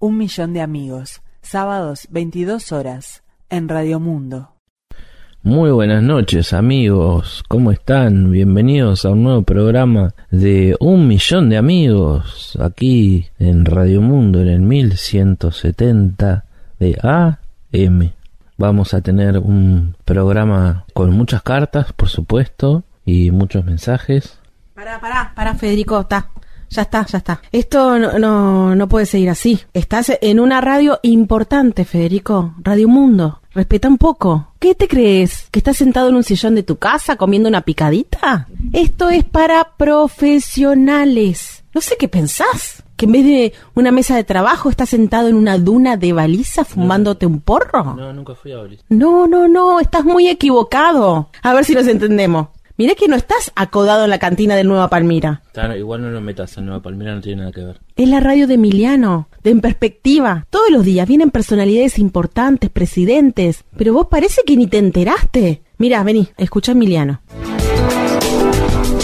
Un millón de amigos, sábados 22 horas, en Radio Mundo. Muy buenas noches amigos, ¿cómo están? Bienvenidos a un nuevo programa de Un millón de amigos, aquí en Radio Mundo en el 1170 de AM. Vamos a tener un programa con muchas cartas, por supuesto, y muchos mensajes. Pará, pará, pará, Federico, está. Ya está, ya está. Esto no, no, no puede seguir así. Estás en una radio importante, Federico. Radio Mundo. Respeta un poco. ¿Qué te crees? ¿Que estás sentado en un sillón de tu casa comiendo una picadita? Esto es para profesionales. No sé qué pensás. ¿Que en vez de una mesa de trabajo estás sentado en una duna de baliza fumándote un porro? No, nunca fui a baliza. No, no, no, estás muy equivocado. A ver si nos entendemos. Mirá que no estás acodado en la cantina de Nueva Palmira. Está, igual no lo metas en Nueva Palmira, no tiene nada que ver. Es la radio de Emiliano, de En Perspectiva. Todos los días vienen personalidades importantes, presidentes. Pero vos parece que ni te enteraste. Mirá, vení, escucha a Emiliano.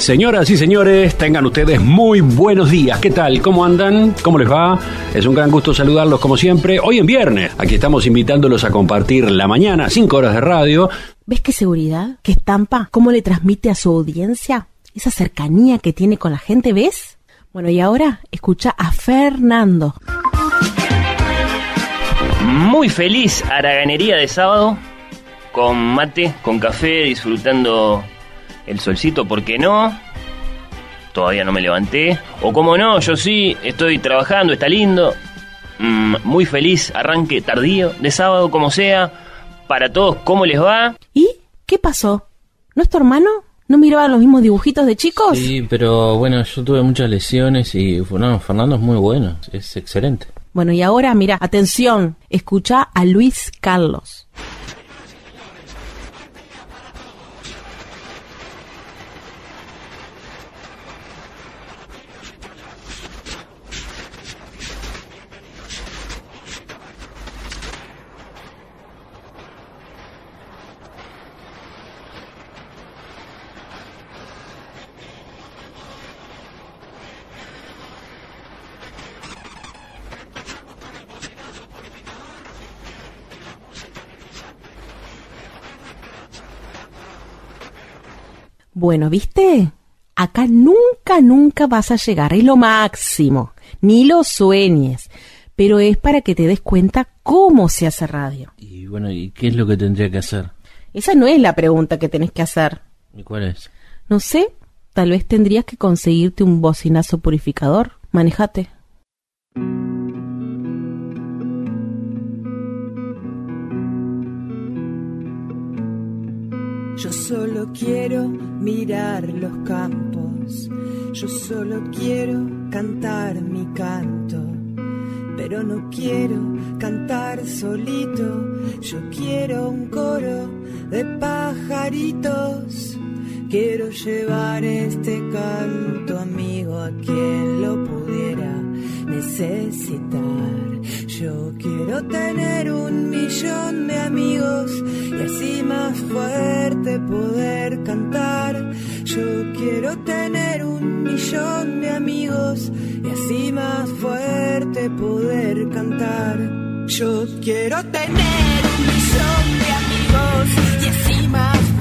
Señoras y señores, tengan ustedes muy buenos días. ¿Qué tal? ¿Cómo andan? ¿Cómo les va? Es un gran gusto saludarlos como siempre. Hoy en viernes, aquí estamos invitándolos a compartir la mañana, cinco horas de radio. ¿Ves qué seguridad? ¿Qué estampa? ¿Cómo le transmite a su audiencia? Esa cercanía que tiene con la gente, ¿ves? Bueno, y ahora escucha a Fernando. Muy feliz haraganería de sábado, con mate, con café, disfrutando el solcito, ¿por qué no? Todavía no me levanté. O como no, yo sí, estoy trabajando, está lindo. Mm, muy feliz, arranque tardío de sábado, como sea. Para todos, ¿cómo les va? ¿Y qué pasó? ¿No es tu hermano? ¿No miraban los mismos dibujitos de chicos? Sí, pero bueno, yo tuve muchas lesiones y no, Fernando es muy bueno, es excelente. Bueno, y ahora mira, atención, escucha a Luis Carlos. Bueno, ¿viste? Acá nunca, nunca vas a llegar, es lo máximo, ni lo sueñes, pero es para que te des cuenta cómo se hace radio. Y bueno, ¿y qué es lo que tendría que hacer? Esa no es la pregunta que tenés que hacer. ¿Y cuál es? No sé, tal vez tendrías que conseguirte un bocinazo purificador. Manejate. Yo solo quiero mirar los campos, yo solo quiero cantar mi canto, pero no quiero cantar solito, yo quiero un coro de pajaritos, quiero llevar este canto amigo a quien lo pudiera necesitar. Yo quiero tener un millón de amigos y así más fuerte poder cantar. Yo quiero tener un millón de amigos y así más fuerte poder cantar. Yo quiero tener un millón de amigos y así más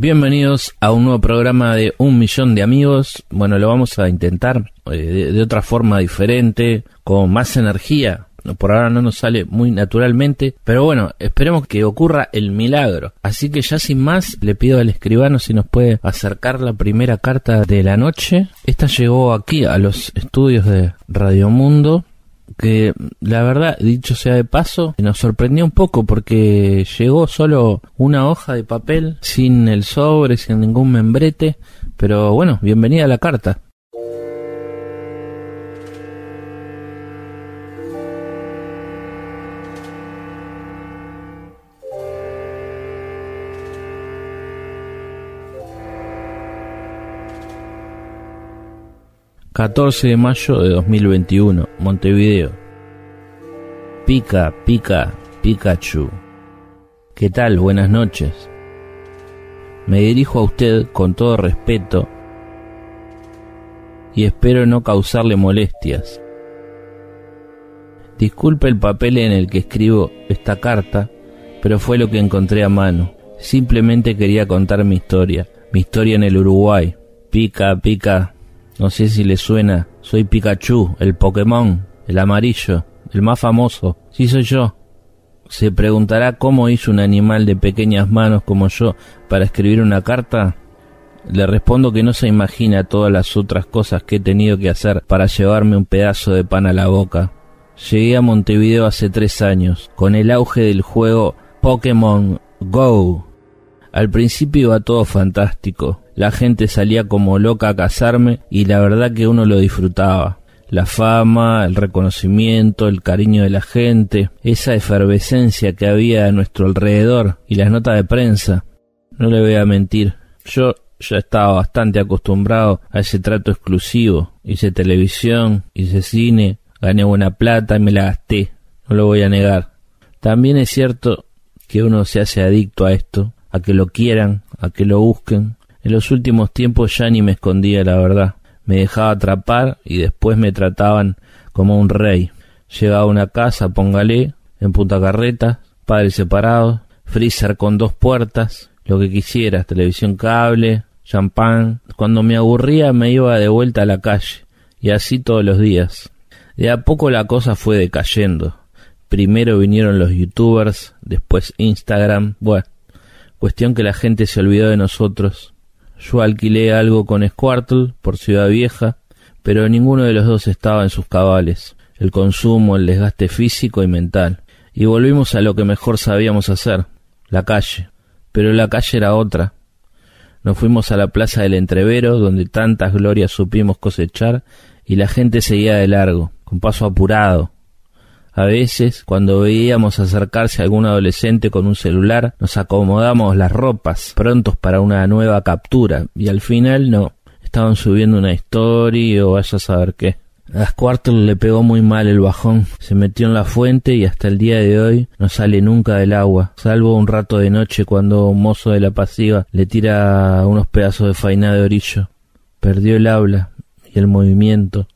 Bienvenidos a un nuevo programa de Un Millón de Amigos. Bueno, lo vamos a intentar eh, de, de otra forma diferente, con más energía, por ahora no nos sale muy naturalmente, pero bueno, esperemos que ocurra el milagro. Así que ya sin más, le pido al escribano si nos puede acercar la primera carta de la noche. Esta llegó aquí a los estudios de Radio Mundo que la verdad, dicho sea de paso, nos sorprendió un poco porque llegó solo una hoja de papel sin el sobre, sin ningún membrete, pero bueno, bienvenida a la carta. 14 de mayo de 2021, Montevideo. Pica, pica, Pikachu. ¿Qué tal? Buenas noches. Me dirijo a usted con todo respeto y espero no causarle molestias. Disculpe el papel en el que escribo esta carta, pero fue lo que encontré a mano. Simplemente quería contar mi historia, mi historia en el Uruguay. Pica, pica, no sé si le suena. Soy Pikachu, el Pokémon, el amarillo, el más famoso. Sí soy yo. Se preguntará cómo hizo un animal de pequeñas manos como yo para escribir una carta. Le respondo que no se imagina todas las otras cosas que he tenido que hacer para llevarme un pedazo de pan a la boca. Llegué a Montevideo hace tres años, con el auge del juego Pokémon Go. Al principio iba todo fantástico. La gente salía como loca a cazarme y la verdad que uno lo disfrutaba. La fama, el reconocimiento, el cariño de la gente, esa efervescencia que había a nuestro alrededor y las notas de prensa. No le voy a mentir, yo ya estaba bastante acostumbrado a ese trato exclusivo. Hice televisión, hice cine, gané buena plata y me la gasté. No lo voy a negar. También es cierto que uno se hace adicto a esto, a que lo quieran, a que lo busquen, en los últimos tiempos ya ni me escondía la verdad. Me dejaba atrapar y después me trataban como un rey. Llegaba a una casa, póngale, en punta carreta, padres separados, freezer con dos puertas, lo que quisieras, televisión cable, champán. Cuando me aburría me iba de vuelta a la calle, y así todos los días. De a poco la cosa fue decayendo. Primero vinieron los youtubers, después Instagram, bueno, cuestión que la gente se olvidó de nosotros yo alquilé algo con Squartle por Ciudad Vieja, pero ninguno de los dos estaba en sus cabales, el consumo, el desgaste físico y mental. Y volvimos a lo que mejor sabíamos hacer, la calle. Pero la calle era otra. Nos fuimos a la plaza del Entrevero, donde tantas glorias supimos cosechar, y la gente seguía de largo, con paso apurado, a veces, cuando veíamos acercarse a algún adolescente con un celular, nos acomodamos las ropas, prontos para una nueva captura, y al final no. Estaban subiendo una historia o vaya a saber qué. A Squirtle le pegó muy mal el bajón, se metió en la fuente y hasta el día de hoy no sale nunca del agua, salvo un rato de noche cuando un mozo de la pasiva le tira unos pedazos de faina de orillo. Perdió el habla y el movimiento.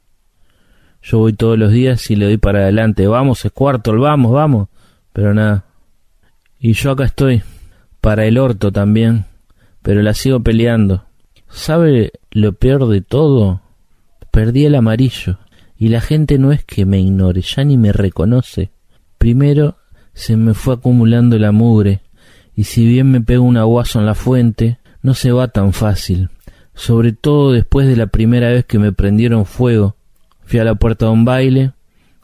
Yo voy todos los días y le doy para adelante. Vamos, Squirtle, vamos, vamos. Pero nada. Y yo acá estoy. Para el orto también. Pero la sigo peleando. ¿Sabe lo peor de todo? Perdí el amarillo. Y la gente no es que me ignore, ya ni me reconoce. Primero se me fue acumulando la mugre. Y si bien me pego un aguazo en la fuente, no se va tan fácil. Sobre todo después de la primera vez que me prendieron fuego Fui a la puerta de un baile,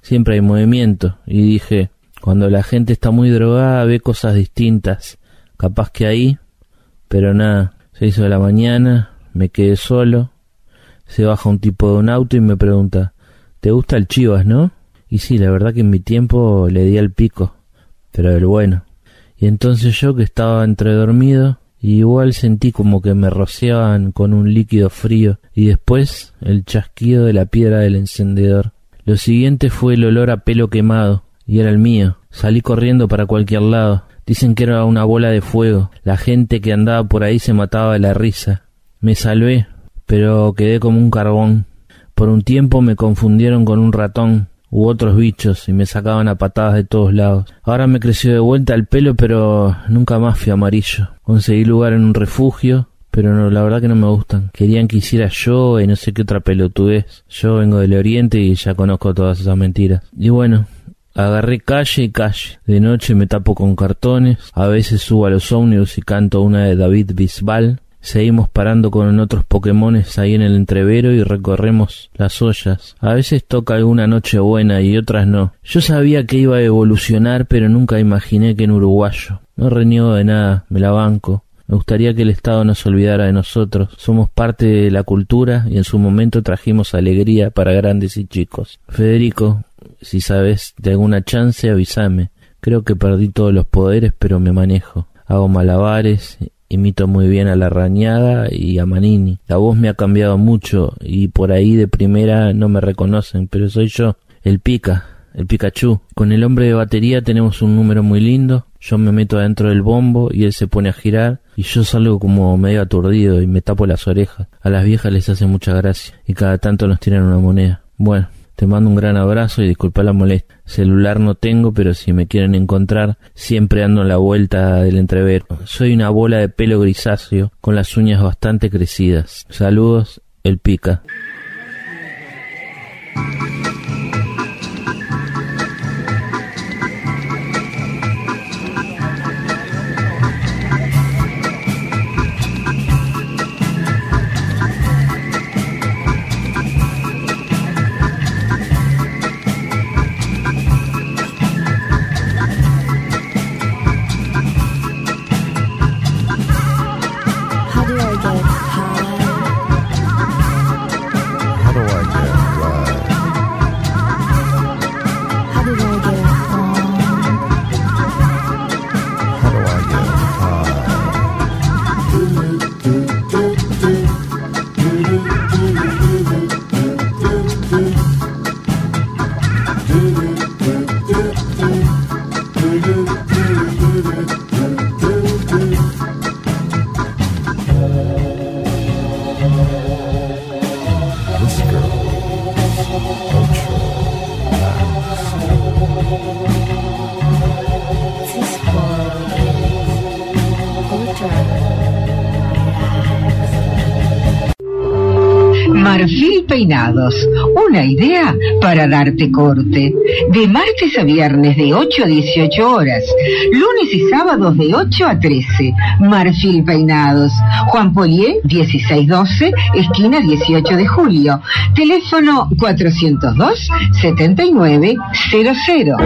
siempre hay movimiento, y dije, cuando la gente está muy drogada ve cosas distintas, capaz que ahí, pero nada, se hizo la mañana, me quedé solo, se baja un tipo de un auto y me pregunta, ¿te gusta el chivas, no? Y sí, la verdad que en mi tiempo le di al pico, pero del bueno. Y entonces yo que estaba entre dormido, igual sentí como que me rociaban con un líquido frío y después el chasquido de la piedra del encendedor. Lo siguiente fue el olor a pelo quemado, y era el mío. Salí corriendo para cualquier lado. Dicen que era una bola de fuego. La gente que andaba por ahí se mataba de la risa. Me salvé, pero quedé como un carbón. Por un tiempo me confundieron con un ratón u otros bichos y me sacaban a patadas de todos lados. Ahora me creció de vuelta el pelo, pero nunca más fui amarillo. Conseguí lugar en un refugio, pero no, la verdad que no me gustan. Querían que hiciera yo y no sé qué otra pelotudez. Yo vengo del oriente y ya conozco todas esas mentiras. Y bueno, Agarré calle y calle. De noche me tapo con cartones. A veces subo a los ómnibus y canto una de David Bisbal. Seguimos parando con otros Pokémones ahí en el entrevero y recorremos las ollas. A veces toca alguna noche buena y otras no. Yo sabía que iba a evolucionar, pero nunca imaginé que en uruguayo. No reniego de nada, me la banco. Me gustaría que el Estado no se olvidara de nosotros. Somos parte de la cultura y en su momento trajimos alegría para grandes y chicos. Federico, si sabes de alguna chance, avísame. Creo que perdí todos los poderes, pero me manejo. Hago malabares, imito muy bien a la rañada y a Manini. La voz me ha cambiado mucho y por ahí de primera no me reconocen, pero soy yo, el pica, el Pikachu. Con el hombre de batería tenemos un número muy lindo. Yo me meto adentro del bombo y él se pone a girar y yo salgo como medio aturdido y me tapo las orejas. A las viejas les hace mucha gracia y cada tanto nos tiran una moneda. Bueno, te mando un gran abrazo y disculpa la molestia. Celular no tengo, pero si me quieren encontrar, siempre ando en la vuelta del entrevero. Soy una bola de pelo grisáceo con las uñas bastante crecidas. Saludos, el pica. Peinados, una idea para darte corte. De martes a viernes de 8 a 18 horas, lunes y sábados de 8 a 13. Marfil Peinados, Juan Polié 1612, esquina 18 de julio. Teléfono 402 7900.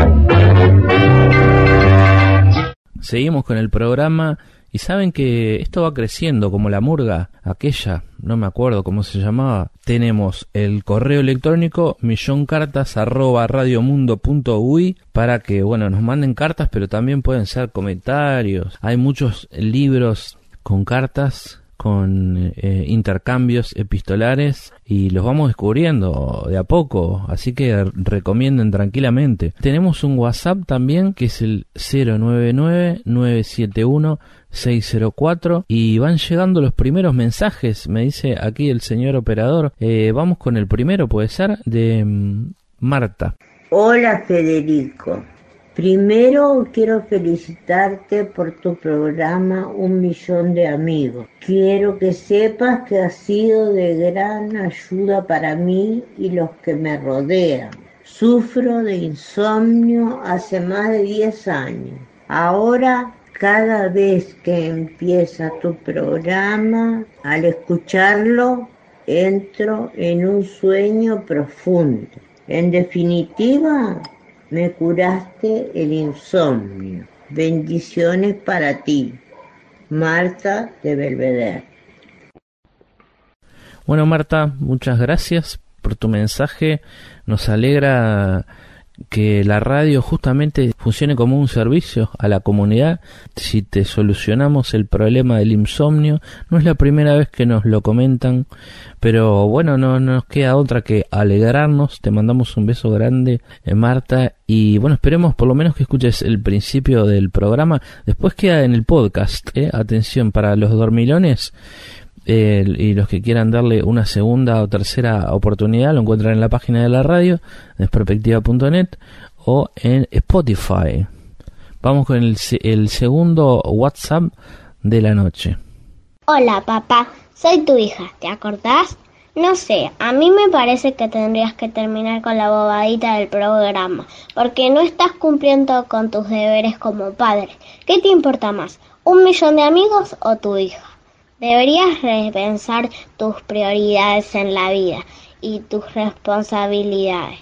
Seguimos con el programa y saben que esto va creciendo como la murga, aquella, no me acuerdo cómo se llamaba. Tenemos el correo electrónico milloncartas arroba radiomundo.ui para que, bueno, nos manden cartas, pero también pueden ser comentarios. Hay muchos libros con cartas con eh, intercambios epistolares y los vamos descubriendo de a poco, así que recomienden tranquilamente. Tenemos un WhatsApp también que es el 099-971-604 y van llegando los primeros mensajes, me dice aquí el señor operador. Eh, vamos con el primero, puede ser, de mm, Marta. Hola Federico. Primero quiero felicitarte por tu programa Un Millón de Amigos. Quiero que sepas que ha sido de gran ayuda para mí y los que me rodean. Sufro de insomnio hace más de 10 años. Ahora, cada vez que empieza tu programa, al escucharlo, entro en un sueño profundo. En definitiva, me curaste el insomnio. Bendiciones para ti. Marta de Belvedere. Bueno, Marta, muchas gracias por tu mensaje. Nos alegra que la radio justamente funcione como un servicio a la comunidad. Si te solucionamos el problema del insomnio, no es la primera vez que nos lo comentan, pero bueno, no, nos queda otra que alegrarnos. Te mandamos un beso grande, eh, Marta, y bueno, esperemos por lo menos que escuches el principio del programa. Después queda en el podcast, ¿eh? atención para los dormilones. Eh, y los que quieran darle una segunda o tercera oportunidad lo encuentran en la página de la radio, desperspectiva.net o en Spotify. Vamos con el, el segundo WhatsApp de la noche. Hola papá, soy tu hija, ¿te acordás? No sé, a mí me parece que tendrías que terminar con la bobadita del programa, porque no estás cumpliendo con tus deberes como padre. ¿Qué te importa más, un millón de amigos o tu hija? Deberías repensar tus prioridades en la vida y tus responsabilidades.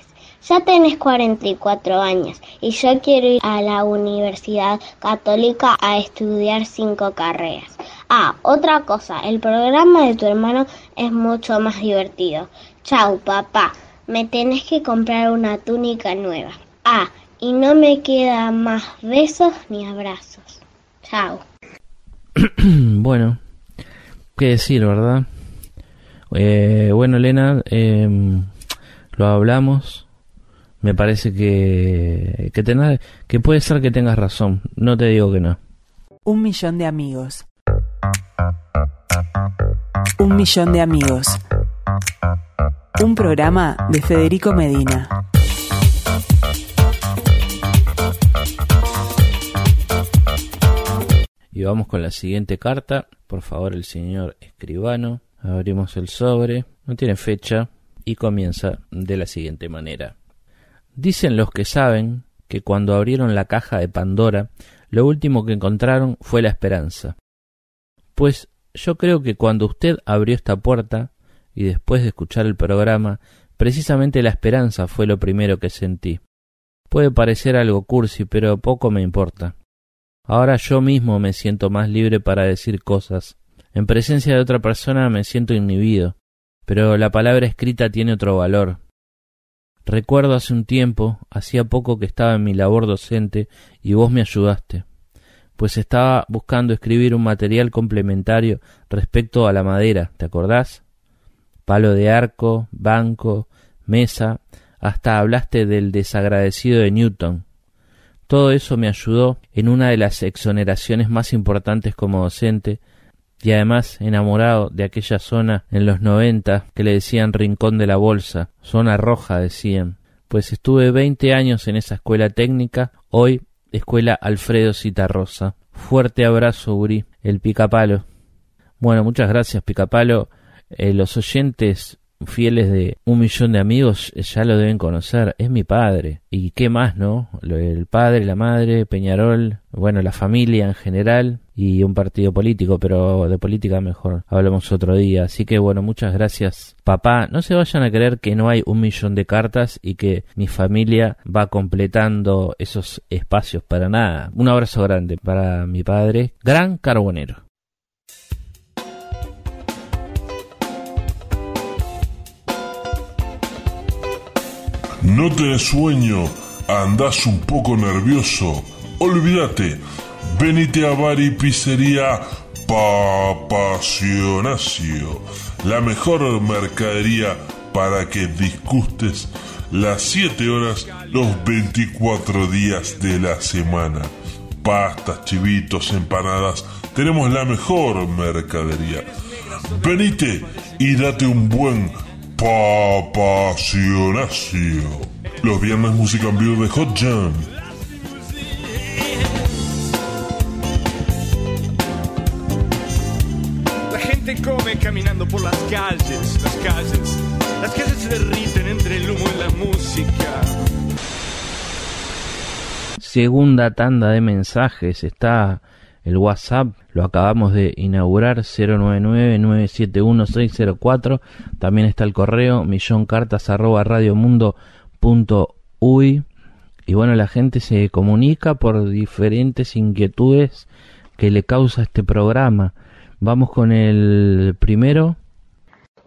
Ya tenés 44 años y yo quiero ir a la Universidad Católica a estudiar cinco carreras. Ah, otra cosa, el programa de tu hermano es mucho más divertido. Chau, papá, me tenés que comprar una túnica nueva. Ah, y no me queda más besos ni abrazos. Chau. bueno, qué decir, ¿verdad? Eh, bueno, Elena, eh, lo hablamos. Me parece que que, que puede ser que tengas razón. No te digo que no. Un millón de amigos. Un millón de amigos. Un programa de Federico Medina. Y vamos con la siguiente carta. Por favor, el señor escribano. Abrimos el sobre. No tiene fecha. Y comienza de la siguiente manera. Dicen los que saben que cuando abrieron la caja de Pandora, lo último que encontraron fue la esperanza. Pues yo creo que cuando usted abrió esta puerta, y después de escuchar el programa, precisamente la esperanza fue lo primero que sentí. Puede parecer algo cursi, pero poco me importa. Ahora yo mismo me siento más libre para decir cosas. En presencia de otra persona me siento inhibido, pero la palabra escrita tiene otro valor. Recuerdo hace un tiempo, hacía poco que estaba en mi labor docente y vos me ayudaste, pues estaba buscando escribir un material complementario respecto a la madera, ¿te acordás? Palo de arco, banco, mesa, hasta hablaste del desagradecido de Newton. Todo eso me ayudó en una de las exoneraciones más importantes como docente y además enamorado de aquella zona en los noventa que le decían Rincón de la Bolsa, zona roja decían, pues estuve veinte años en esa escuela técnica, hoy escuela Alfredo Citarrosa. Fuerte abrazo, Uri, el picapalo. Bueno, muchas gracias, picapalo. Eh, los oyentes fieles de un millón de amigos ya lo deben conocer, es mi padre. ¿Y qué más, no? El padre, la madre, Peñarol, bueno, la familia en general y un partido político, pero de política mejor hablamos otro día. Así que bueno, muchas gracias, papá. No se vayan a creer que no hay un millón de cartas y que mi familia va completando esos espacios para nada. Un abrazo grande para mi padre, gran carbonero. No te sueño, andás un poco nervioso. Olvídate, venite a Bari Pizzería Papacionacio, la mejor mercadería para que disgustes las 7 horas los 24 días de la semana. Pastas, chivitos, empanadas, tenemos la mejor mercadería. Venite y date un buen Papacionacio. Los viernes música en vivo de Hot Jam. La gente come caminando por las calles, las calles. Las calles se derriten entre el humo y la música. Segunda tanda de mensajes está el WhatsApp, lo acabamos de inaugurar 099-971-604. También está el correo milloncartas arroba radiomundo.uy. Y bueno, la gente se comunica por diferentes inquietudes que le causa este programa. Vamos con el primero.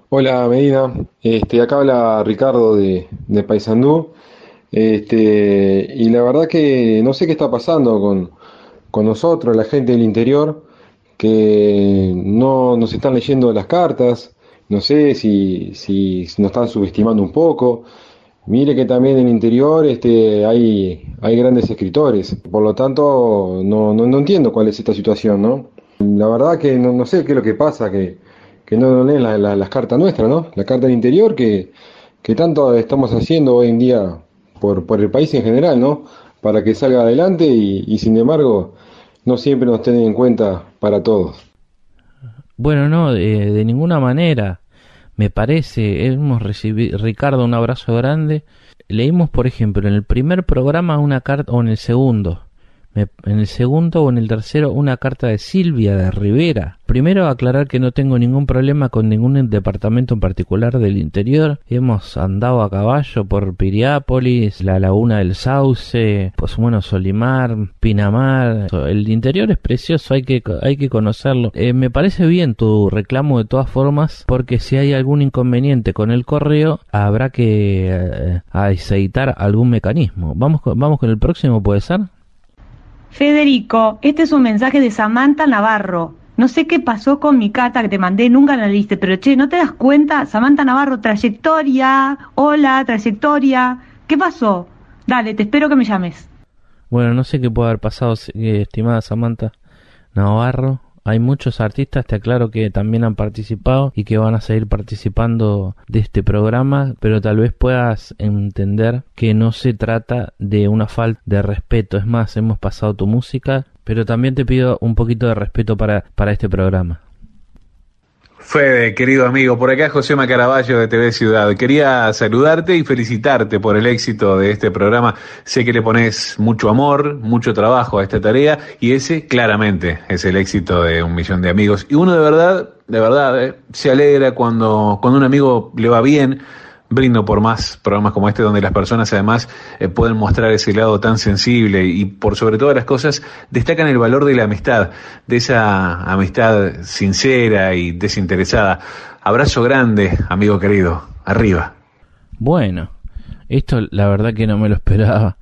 Hola Medina, este, acá habla Ricardo de, de Paysandú. Este, y la verdad que no sé qué está pasando con, con nosotros, la gente del interior, que no nos están leyendo las cartas, no sé si, si nos están subestimando un poco. Mire que también en el interior este, hay, hay grandes escritores, por lo tanto no, no, no entiendo cuál es esta situación, ¿no? La verdad que no, no sé qué es lo que pasa, que, que no leen la- la- las cartas nuestras, ¿no? La carta del interior que, que tanto estamos haciendo hoy en día por, por el país en general, ¿no? Para que salga adelante y sin embargo no siempre nos tienen en cuenta para todos. Bueno, no, de, de ninguna manera. me parece, hemos recibido, Ricardo, un abrazo grande. Leímos, por ejemplo, en el primer programa una carta, o en el segundo, en el segundo o en el tercero una carta de Silvia de Rivera. Primero aclarar que no tengo ningún problema con ningún departamento en particular del interior. Hemos andado a caballo por Piriápolis, la Laguna del Sauce, pues bueno, Solimar, Pinamar. El interior es precioso, hay que, hay que conocerlo. Eh, me parece bien tu reclamo de todas formas, porque si hay algún inconveniente con el correo, habrá que eh, aceitar algún mecanismo. Vamos, vamos con el próximo, ¿puede ser? Federico, este es un mensaje de Samantha Navarro. No sé qué pasó con mi carta que te mandé, nunca la leíste, pero che, ¿no te das cuenta? Samantha Navarro, trayectoria, hola, trayectoria. ¿Qué pasó? Dale, te espero que me llames. Bueno, no sé qué puede haber pasado, eh, estimada Samantha Navarro. Hay muchos artistas, te aclaro que también han participado y que van a seguir participando de este programa, pero tal vez puedas entender que no se trata de una falta de respeto. Es más, hemos pasado tu música, pero también te pido un poquito de respeto para, para este programa. Fede, querido amigo, por acá José Macaraballo de TV Ciudad. Quería saludarte y felicitarte por el éxito de este programa. Sé que le pones mucho amor, mucho trabajo a esta tarea y ese claramente es el éxito de un millón de amigos. Y uno de verdad, de verdad, eh, se alegra cuando, cuando un amigo le va bien, brindo por más programas como este donde las personas además eh, pueden mostrar ese lado tan sensible y por sobre todas las cosas destacan el valor de la amistad, de esa amistad sincera y desinteresada. Abrazo grande, amigo querido. Arriba. Bueno, esto la verdad que no me lo esperaba.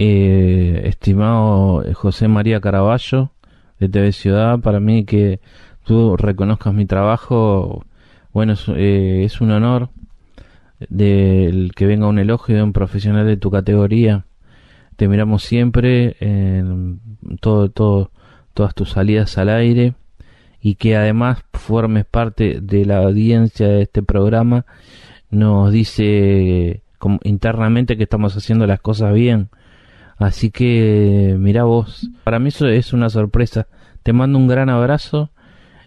Eh, estimado José María Caraballo de TV Ciudad, para mí que tú reconozcas mi trabajo, bueno, es, eh, es un honor del que venga un elogio de un profesional de tu categoría. Te miramos siempre en todo, todo, todas tus salidas al aire y que además formes parte de la audiencia de este programa nos dice internamente que estamos haciendo las cosas bien. Así que mira vos, para mí eso es una sorpresa. Te mando un gran abrazo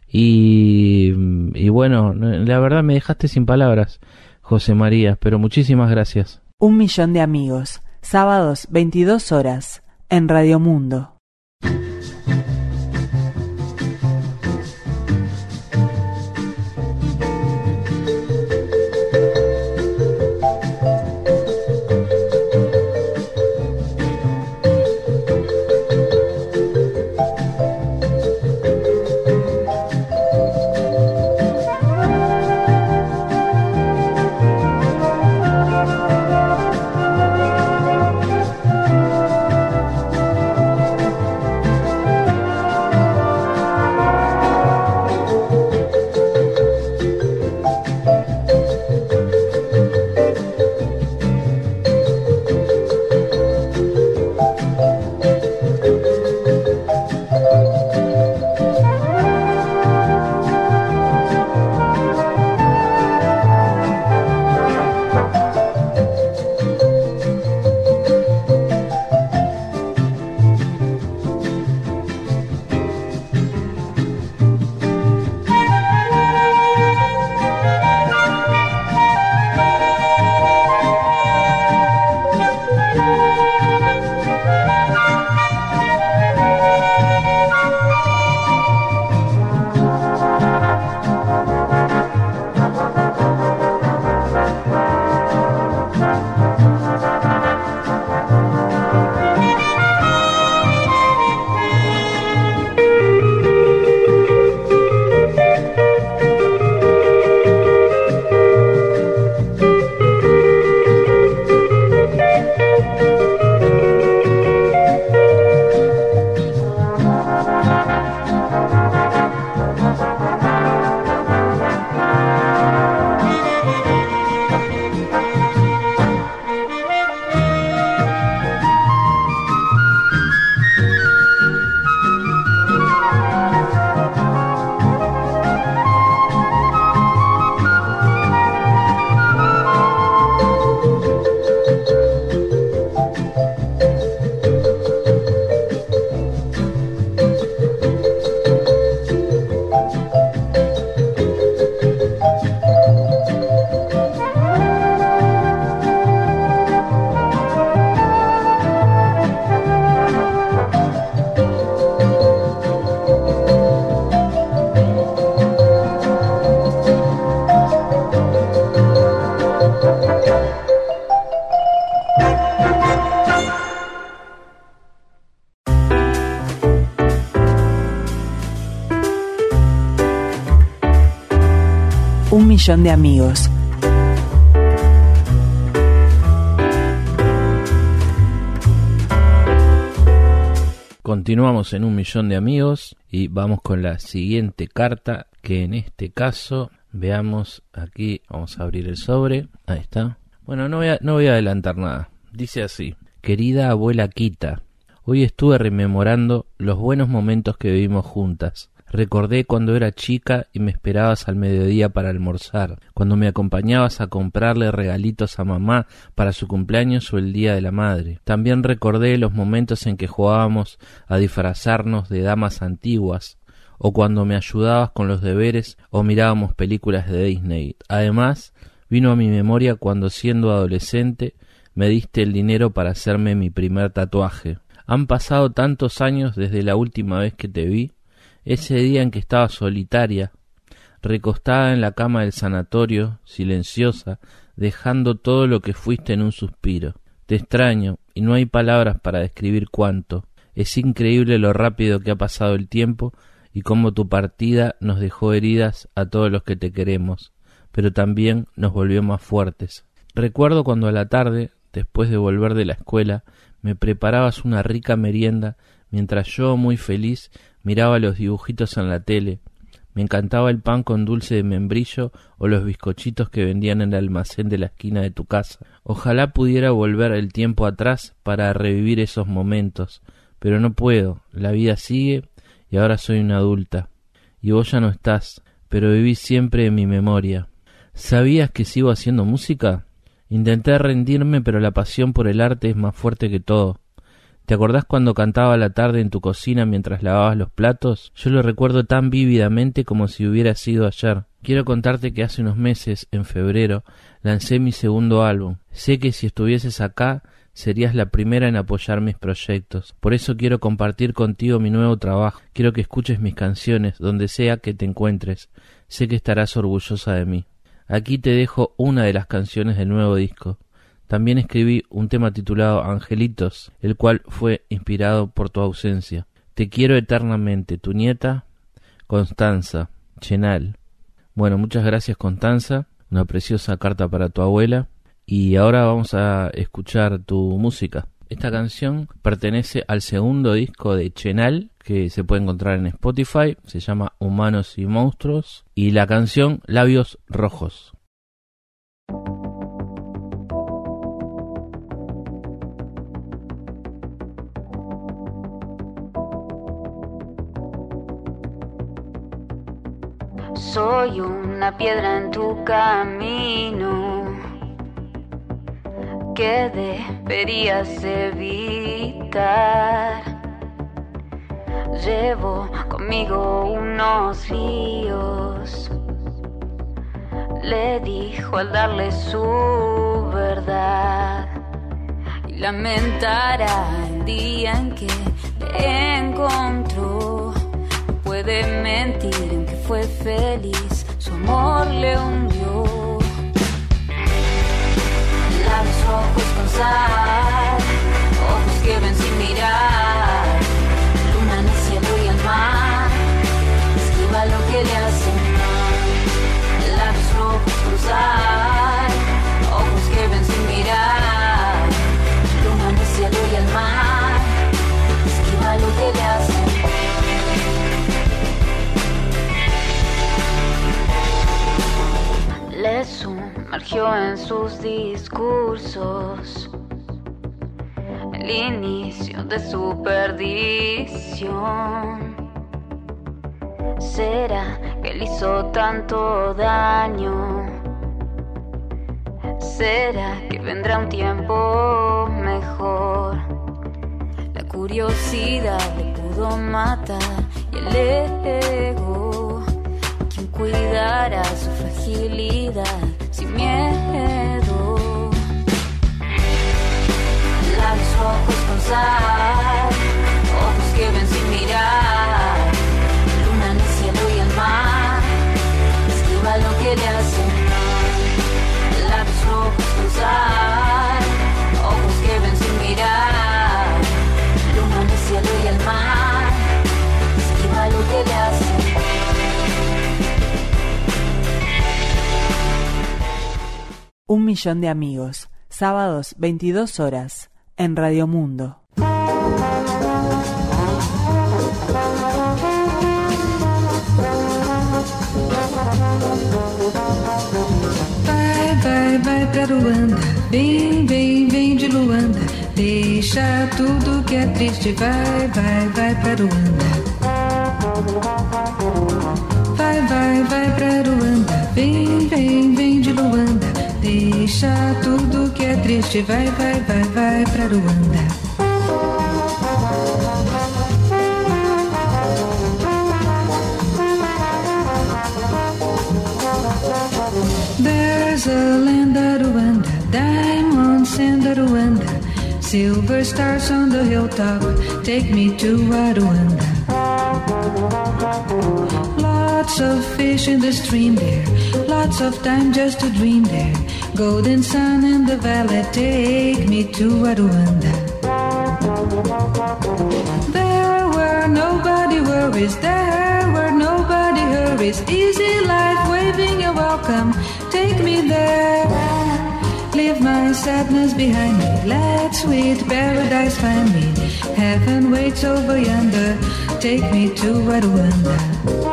y, y bueno, la verdad me dejaste sin palabras. José María, pero muchísimas gracias. Un millón de amigos, sábados 22 horas, en Radio Mundo. Millón de amigos. Continuamos en un millón de amigos y vamos con la siguiente carta que en este caso veamos aquí, vamos a abrir el sobre, ahí está. Bueno, no voy a, no voy a adelantar nada. Dice así, querida abuela Quita, hoy estuve rememorando los buenos momentos que vivimos juntas. Recordé cuando era chica y me esperabas al mediodía para almorzar, cuando me acompañabas a comprarle regalitos a mamá para su cumpleaños o el día de la madre. También recordé los momentos en que jugábamos a disfrazarnos de damas antiguas, o cuando me ayudabas con los deberes o mirábamos películas de Disney. Además, vino a mi memoria cuando siendo adolescente me diste el dinero para hacerme mi primer tatuaje. Han pasado tantos años desde la última vez que te vi, ese día en que estaba solitaria, recostada en la cama del sanatorio, silenciosa, dejando todo lo que fuiste en un suspiro. Te extraño, y no hay palabras para describir cuánto. Es increíble lo rápido que ha pasado el tiempo y cómo tu partida nos dejó heridas a todos los que te queremos, pero también nos volvió más fuertes. Recuerdo cuando a la tarde, después de volver de la escuela, me preparabas una rica merienda mientras yo, muy feliz, miraba los dibujitos en la tele. Me encantaba el pan con dulce de membrillo o los bizcochitos que vendían en el almacén de la esquina de tu casa. Ojalá pudiera volver el tiempo atrás para revivir esos momentos, pero no puedo. La vida sigue y ahora soy una adulta. Y vos ya no estás, pero vivís siempre en mi memoria. ¿Sabías que sigo haciendo música? Intenté rendirme, pero la pasión por el arte es más fuerte que todo. ¿Te acordás cuando cantaba la tarde en tu cocina mientras lavabas los platos? Yo lo recuerdo tan vívidamente como si hubiera sido ayer. Quiero contarte que hace unos meses, en febrero, lancé mi segundo álbum. Sé que si estuvieses acá, serías la primera en apoyar mis proyectos. Por eso quiero compartir contigo mi nuevo trabajo. Quiero que escuches mis canciones, donde sea que te encuentres. Sé que estarás orgullosa de mí. Aquí te dejo una de las canciones del nuevo disco. También escribí un tema titulado Angelitos, el cual fue inspirado por tu ausencia. Te quiero eternamente, tu nieta, Constanza, Chenal. Bueno, muchas gracias Constanza, una preciosa carta para tu abuela. Y ahora vamos a escuchar tu música. Esta canción pertenece al segundo disco de Chenal que se puede encontrar en Spotify, se llama Humanos y Monstruos y la canción Labios Rojos. Soy una piedra en tu camino que deberías evitar. Llevo conmigo unos líos. Le dijo al darle su verdad y lamentará el día en que te encontró. Puede mentir fue feliz, su amor le hundió. Labios rojos con sal, ojos que ven sin mirar, luna en el cielo y el mar, esquiva lo que le hace mal. Labios rojos con sumergió en sus discursos el inicio de su perdición. ¿Será que le hizo tanto daño? ¿Será que vendrá un tiempo mejor? La curiosidad le pudo matar y el ego quien cuidará su fragilidad miedo. Labios rojos con ojos que ven sin mirar, luna en el cielo y el mar, esquiva lo que le hace mal. Labios rojos con Un millón de amigos. Sábados 22 horas en Radio Mundo. Vai, vai, vai pra Luanda. Vem, vem, vem de Luanda. Deixa tudo que é triste. Vai, vai, vai pra Luanda. Vai, vai, vai pra Luanda. Vem, vem, vem de Luanda. Deixa tudo que é triste. Vai, vai, vai, vai pra Luanda. There's a land at Rwanda, diamonds in the Rwanda, silver stars on the hilltop. Take me to Rwanda. Lots of fish in the stream there, lots of time just to dream there. Golden sun in the valley, take me to Rwanda. There where nobody worries, there where nobody hurries. Easy life, waving a welcome, take me there. Leave my sadness behind me, let sweet paradise find me. Heaven waits over yonder, take me to Rwanda.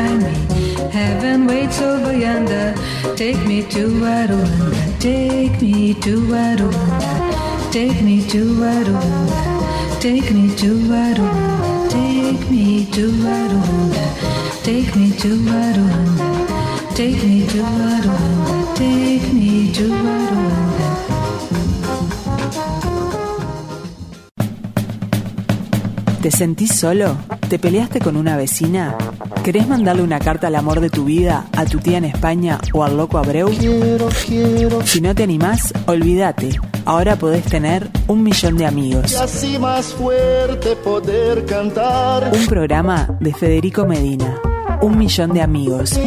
Find me. Heaven waits over yonder, take me to Rwanda, take me to Rwanda, take me to Rwanda, take me to Rwanda, take me to Rwanda, take me to Rwanda. Take me to Rwanda, take me to Rwanda. ¿Te sentís solo? ¿Te peleaste con una vecina? ¿Querés mandarle una carta al amor de tu vida, a tu tía en España o al loco Abreu? Si no te animás, olvídate. Ahora podés tener un millón de amigos. Y así más fuerte poder cantar. Un programa de Federico Medina. Un millón de amigos.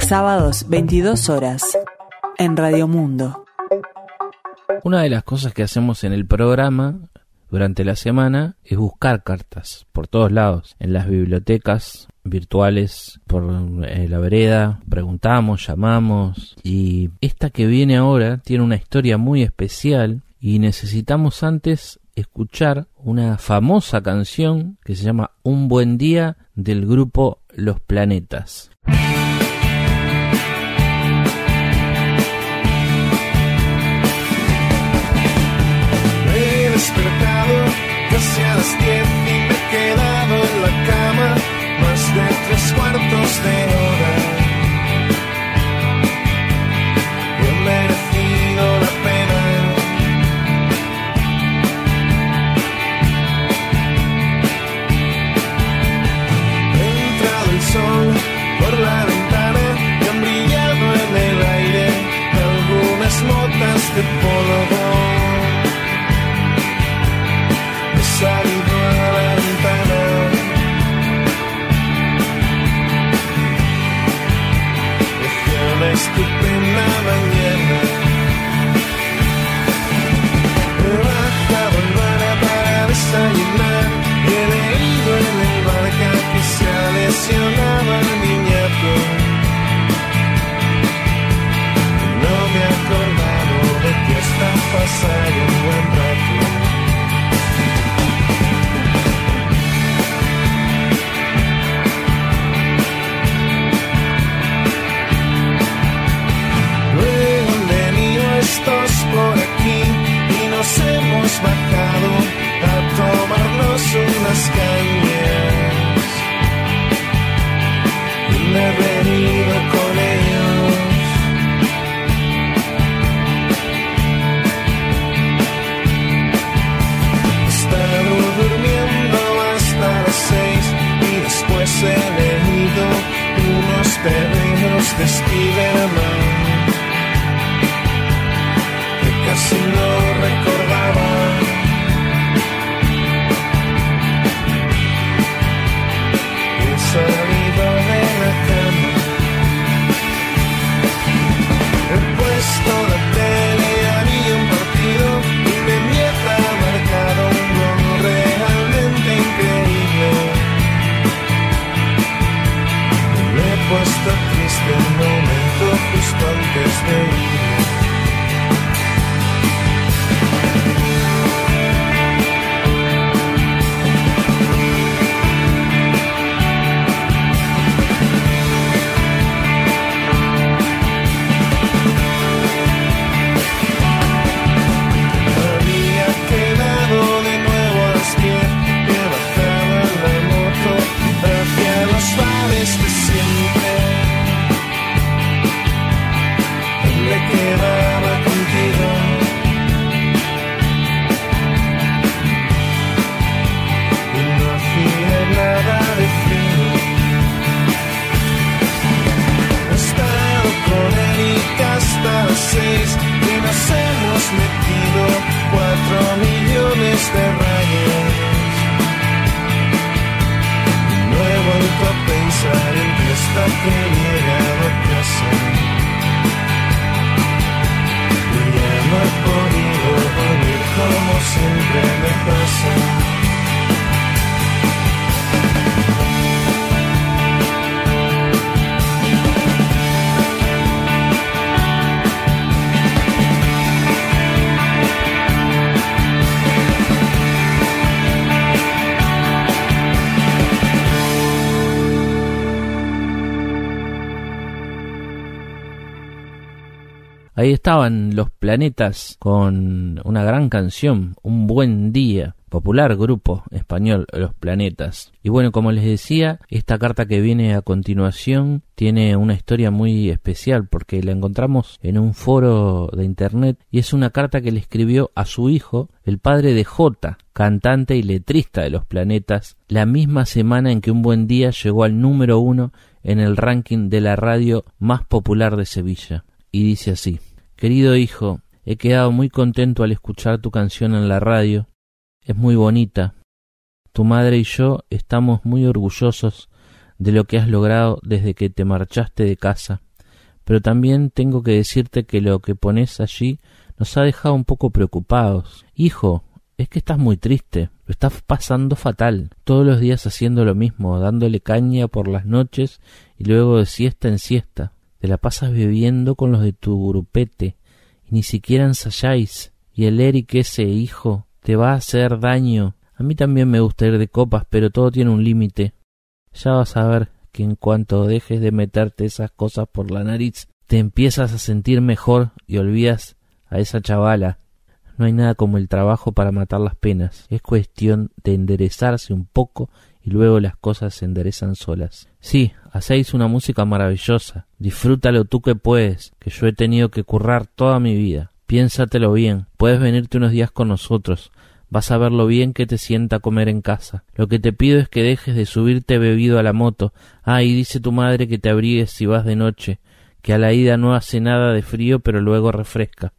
Sábados 22 horas en Radio Mundo. Una de las cosas que hacemos en el programa durante la semana es buscar cartas por todos lados, en las bibliotecas virtuales, por eh, la vereda, preguntamos, llamamos y esta que viene ahora tiene una historia muy especial y necesitamos antes escuchar una famosa canción que se llama Un buen día del grupo Los Planetas. Casi a las diez y me he quedado en la cama más de tres cuartos de hora. Hasta las hasta que he llegado a casa. Y ya no he podido dormir como siempre me pasa. Ahí estaban los planetas con una gran canción, Un buen día, popular grupo español Los Planetas. Y bueno, como les decía, esta carta que viene a continuación tiene una historia muy especial porque la encontramos en un foro de internet y es una carta que le escribió a su hijo, el padre de J, cantante y letrista de Los Planetas, la misma semana en que Un buen día llegó al número uno en el ranking de la radio más popular de Sevilla. Y dice así, Querido hijo, he quedado muy contento al escuchar tu canción en la radio. Es muy bonita. Tu madre y yo estamos muy orgullosos de lo que has logrado desde que te marchaste de casa. Pero también tengo que decirte que lo que pones allí nos ha dejado un poco preocupados. Hijo, es que estás muy triste, lo estás pasando fatal, todos los días haciendo lo mismo, dándole caña por las noches y luego de siesta en siesta. Te la pasas bebiendo con los de tu grupete y ni siquiera ensayáis. Y el Eric ese hijo te va a hacer daño. A mí también me gusta ir de copas, pero todo tiene un límite. Ya vas a ver que en cuanto dejes de meterte esas cosas por la nariz, te empiezas a sentir mejor y olvidas a esa chavala. No hay nada como el trabajo para matar las penas. Es cuestión de enderezarse un poco y luego las cosas se enderezan solas. Sí, hacéis una música maravillosa. Disfrútalo tú que puedes, que yo he tenido que currar toda mi vida. Piénsatelo bien. Puedes venirte unos días con nosotros. Vas a ver lo bien que te sienta comer en casa. Lo que te pido es que dejes de subirte bebido a la moto. Ah, y dice tu madre que te abrigues si vas de noche, que a la ida no hace nada de frío, pero luego refresca.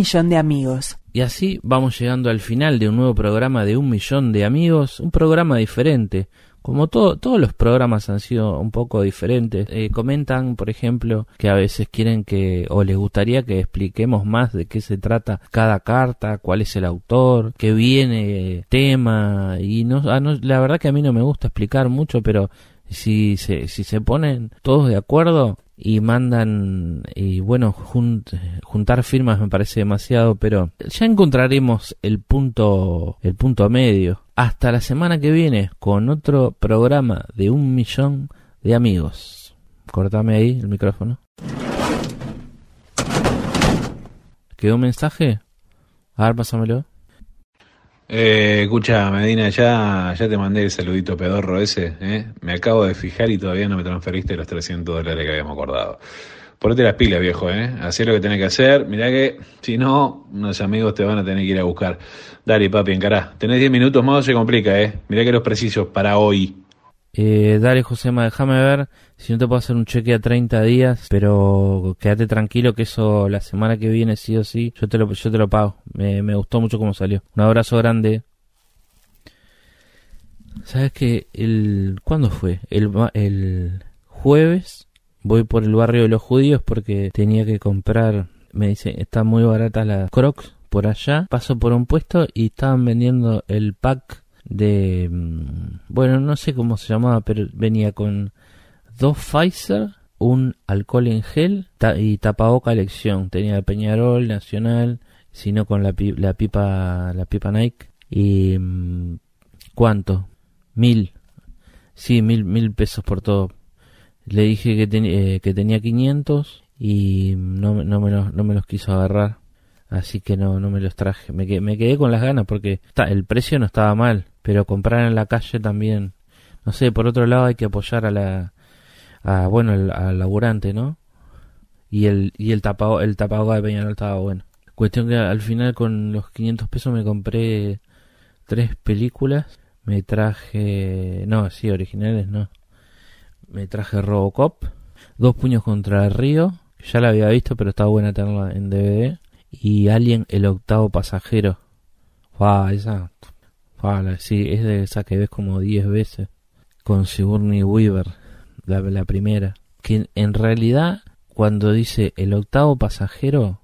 Millón de amigos. Y así vamos llegando al final de un nuevo programa de Un millón de amigos, un programa diferente. Como todo, todos los programas han sido un poco diferentes. Eh, comentan, por ejemplo, que a veces quieren que, o les gustaría que expliquemos más de qué se trata cada carta, cuál es el autor, qué viene, tema, y no, no la verdad que a mí no me gusta explicar mucho, pero si se, si se ponen todos de acuerdo y mandan y bueno junt- juntar firmas me parece demasiado pero ya encontraremos el punto el punto medio. Hasta la semana que viene con otro programa de un millón de amigos. Cortame ahí el micrófono. Quedó un mensaje a ver pásamelo Eh, escucha, Medina, ya, ya te mandé el saludito pedorro ese, ¿eh? Me acabo de fijar y todavía no me transferiste los 300 dólares que habíamos acordado. Ponete las pilas, viejo, ¿eh? Hacé lo que tenés que hacer. Mirá que, si no, unos amigos te van a tener que ir a buscar. Dale, papi, encará. Tenés 10 minutos más se complica, ¿eh? Mirá que los precisos para hoy. Eh, dale, Josema, déjame ver si no te puedo hacer un cheque a 30 días, pero quédate tranquilo que eso la semana que viene, sí o sí, yo te lo, yo te lo pago. Me, gustó mucho cómo salió. Un abrazo grande. ¿Sabes qué? El, ¿Cuándo fue? El, el jueves voy por el barrio de los judíos porque tenía que comprar, me dice, están muy baratas las crocs por allá. Paso por un puesto y estaban vendiendo el pack de mm, bueno no sé cómo se llamaba pero venía con dos Pfizer un alcohol en gel ta- y tapaboca elección. Tenía Peñarol Nacional sino con la, la pipa la pipa Nike. Y mm, cuánto mil. Sí mil mil pesos por todo. Le dije que, eh, que tenía 500 y no, no, me los, no me los quiso agarrar Así que no, no me los traje. Me me quedé con las ganas porque el precio no estaba mal, pero comprar en la calle también. No sé, por otro lado hay que apoyar a la, a, bueno, al, laburante, ¿no? Y el, y el tapado, el tapado de Peñarol estaba bueno. Cuestión que al final con los 500 pesos me compré tres películas. Me traje, no, sí, originales no. Me traje Robocop, Dos puños contra el río, ya la había visto, pero estaba buena tenerla en DVD y Alien el octavo pasajero. Fua, esa. sí, es de esa que ves como 10 veces. Con Sigourney Weaver, la, la primera. Que en realidad, cuando dice el octavo pasajero,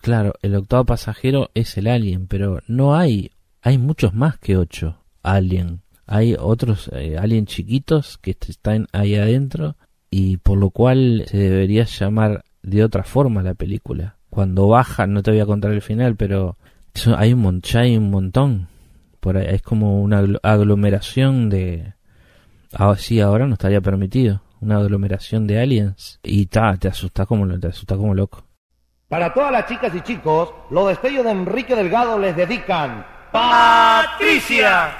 claro, el octavo pasajero es el Alien, pero no hay. Hay muchos más que 8 Alien. Hay otros eh, Alien chiquitos que est- están ahí adentro y por lo cual se debería llamar de otra forma la película cuando baja, no te voy a contar el final, pero eso- hay un, mon- ya hay un montón. Por ahí, es como una aglo- aglomeración de... Ah, sí, ahora no estaría permitido. Una aglomeración de aliens. Y ta, te asusta como, lo- te asusta como loco. Para todas las chicas y chicos, los destellos de Enrique Delgado les dedican Patricia.